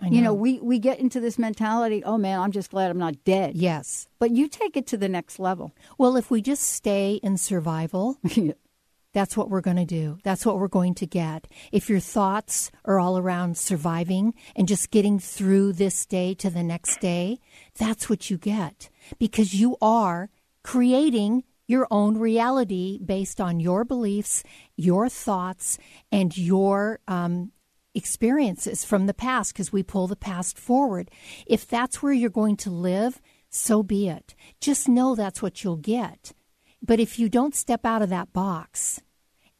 I You know, we we get into this mentality. Oh man, I'm just glad I'm not dead. yes. But you take it to the next level. Well, if we just stay in survival, that's what we're going to do. That's what we're going to get. If your thoughts are all around surviving and just getting through this day to the next day, that's what you get because you are creating your own reality based on your beliefs, your thoughts, and your um, experiences from the past because we pull the past forward. If that's where you're going to live, so be it. Just know that's what you'll get. But if you don't step out of that box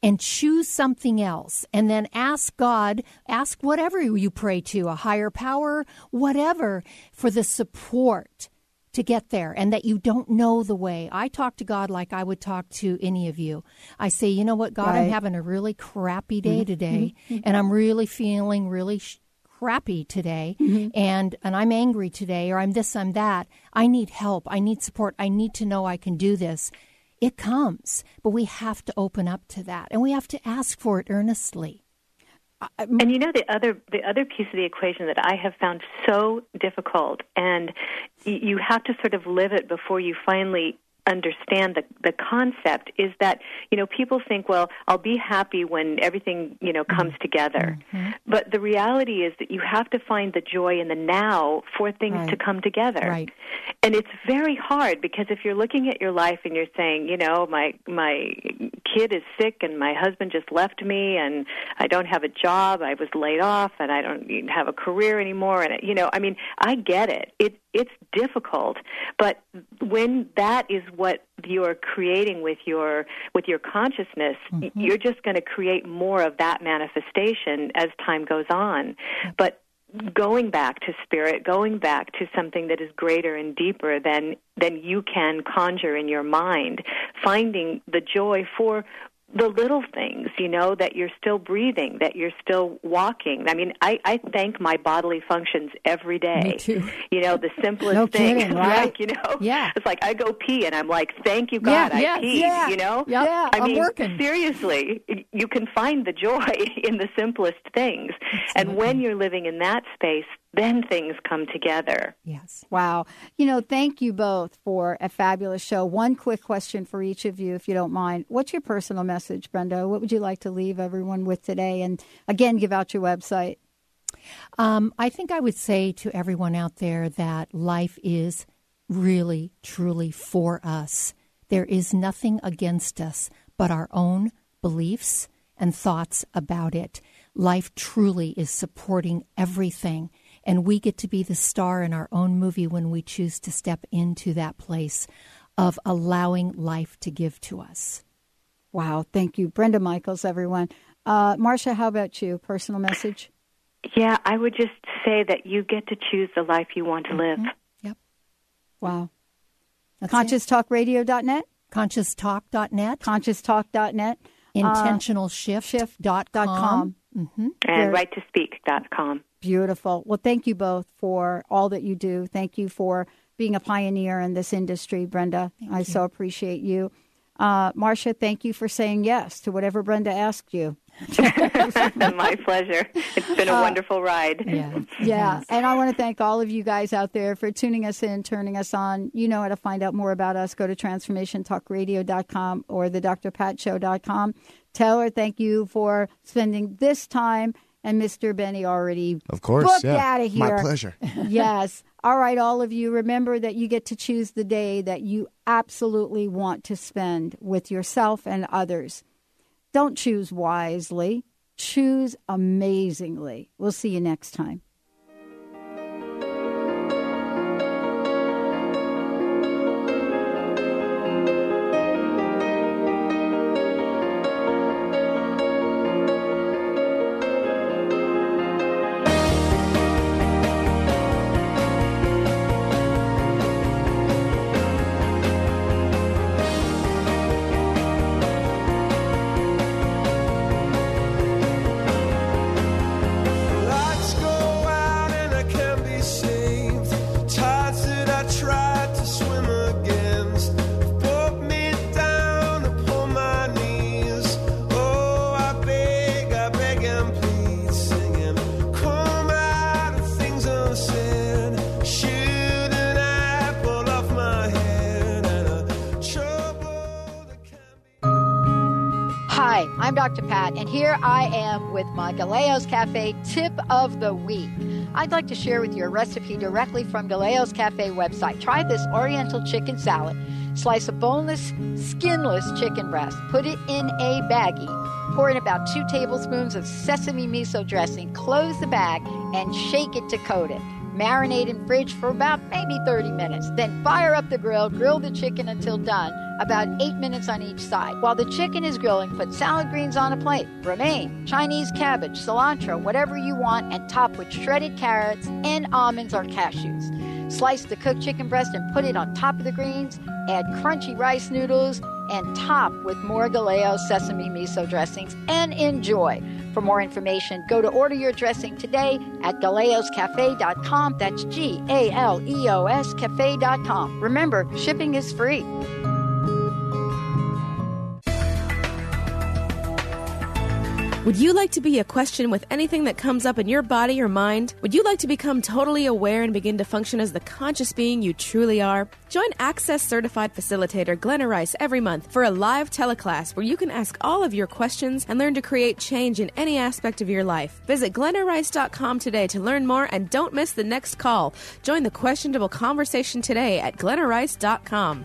and choose something else and then ask God, ask whatever you pray to, a higher power, whatever, for the support to get there and that you don't know the way. I talk to God like I would talk to any of you. I say, you know what, God, I'm having a really crappy day mm-hmm. today mm-hmm. Mm-hmm. and I'm really feeling really sh- crappy today and and I'm angry today or I'm this I'm that. I need help. I need support. I need to know I can do this. It comes, but we have to open up to that and we have to ask for it earnestly. And you know the other the other piece of the equation that I have found so difficult, and you have to sort of live it before you finally understand the the concept is that you know people think well I'll be happy when everything you know comes mm-hmm. together mm-hmm. but the reality is that you have to find the joy in the now for things Right. to come together Right. and it's very hard because if you're looking at your life and you're saying, you know, my my kid is sick and my husband just left me and I don't have a job, I was laid off and I don't even have a career anymore and you know, I mean, I get it. It it's difficult, but when that is what you're creating with your with your consciousness, y mm-hmm. you're just going to create more of that manifestation as time goes on. Mm-hmm. But going back to spirit, going back to something that is greater and deeper than than you can conjure in your mind, finding the joy for the little things, you know, that you're still breathing, that you're still walking. I mean, I, I thank my bodily functions every day. Me too. You know, the simplest No thing. kidding, right? Like, you know, Yeah. it's like I go pee and I'm like, thank you, God, Yeah, I yeah, peed, yeah. you know? Yep, Yeah, I I'm mean, working. seriously, you can find the joy in the simplest things. And when you're living in that space, then things come together. Yes. Wow. You know, thank you both for a fabulous show. One quick question for each of you, if you don't mind. What's your personal message, Brenda? What would you like to leave everyone with today? And again, give out your website. Um, I think I would say to everyone out there that life is really, truly for us. There is nothing against us but our own beliefs and thoughts about it. Life truly is supporting everything, and we get to be the star in our own movie when we choose to step into that place of allowing life to give to us. Wow. Thank you. Brenda Michaels, everyone. Uh, Marsha, how about you? Personal message? Yeah, I would just say that you get to choose the life you want to live. Yep. Wow. That's it. ConsciousTalkRadio.net? ConsciousTalk.net, ConsciousTalk.net? intentionalshift.com. com. Mm-hmm. And righttospeak.com. Beautiful. Well, thank you both for all that you do. Thank you for being a pioneer in this industry, Brenda. I so appreciate you. Uh, Marsha, thank you for saying yes to whatever Brenda asked you. My pleasure. It's been a Uh, wonderful ride. Yeah. Yeah, and I want to thank all of you guys out there for tuning us in, turning us on. You know how to find out more about us. Go to transformationtalkradio.com or the drpatshow.com. Taylor, thank you for spending this time. And Mr. Benny already Of course, booked yeah. out of here. My here. pleasure. yes. All right, all of you, remember that you get to choose the day that you absolutely want to spend with yourself and others. Don't choose wisely, choose amazingly. We'll see you next time. Here I am with my Galeos Cafe tip of the week. I'd like to share with you a recipe directly from Galeos Cafe website. Try this Oriental chicken salad. Slice a boneless, skinless chicken breast. Put it in a baggie. Pour in about two tablespoons of sesame miso dressing. Close the bag and shake it to coat it. Marinate in fridge for about maybe 30 minutes. Then fire up the grill, grill the chicken until done, about 8 minutes on each side. While the chicken is grilling, put salad greens on a plate. Romaine, Chinese cabbage, cilantro, whatever you want, and top with shredded carrots and almonds or cashews. Slice the cooked chicken breast and put it on top of the greens. Add crunchy rice noodles and top with more Galeo sesame miso dressings and enjoy. For more information, go to order your dressing today at galeoscafe.com. That's G A L E O S cafe.com. Remember, shipping is free. Would you like to be a question with anything that comes up in your body or mind? Would you like to become totally aware and begin to function as the conscious being you truly are? Join Access Certified Facilitator Glenna Rice every month for a live teleclass where you can ask all of your questions and learn to create change in any aspect of your life. Visit glennarice.com today to learn more and don't miss the next call. Join the questionable conversation today at glennarice.com.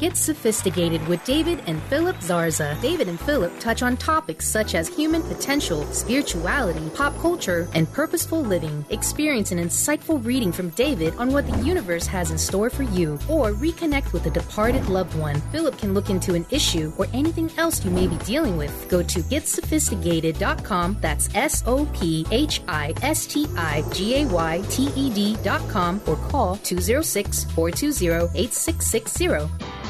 Get sophisticated with David and Philip Zarza. David and Philip touch on topics such as human potential, spirituality, pop culture, and purposeful living. Experience an insightful reading from David on what the universe has in store for you, or reconnect with a departed loved one. Philip can look into an issue or anything else you may be dealing with. Go to getsophistigayted.com. That's S O P H I S T I G A Y T E D.com or call 206 420 8660.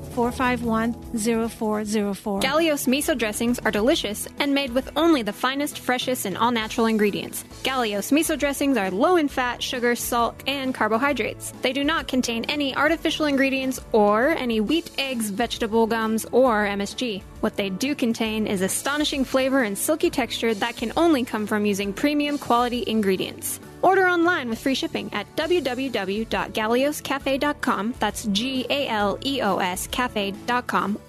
451 0404. Galeos miso dressings are delicious and made with only the finest, freshest, and all natural ingredients. Galeos miso dressings are low in fat, sugar, salt, and carbohydrates. They do not contain any artificial ingredients or any wheat, eggs, vegetable gums, or MSG. What they do contain is astonishing flavor and silky texture that can only come from using premium quality ingredients. Order online with free shipping at www.galeoscafe.com. That's G A L E O S cafe.com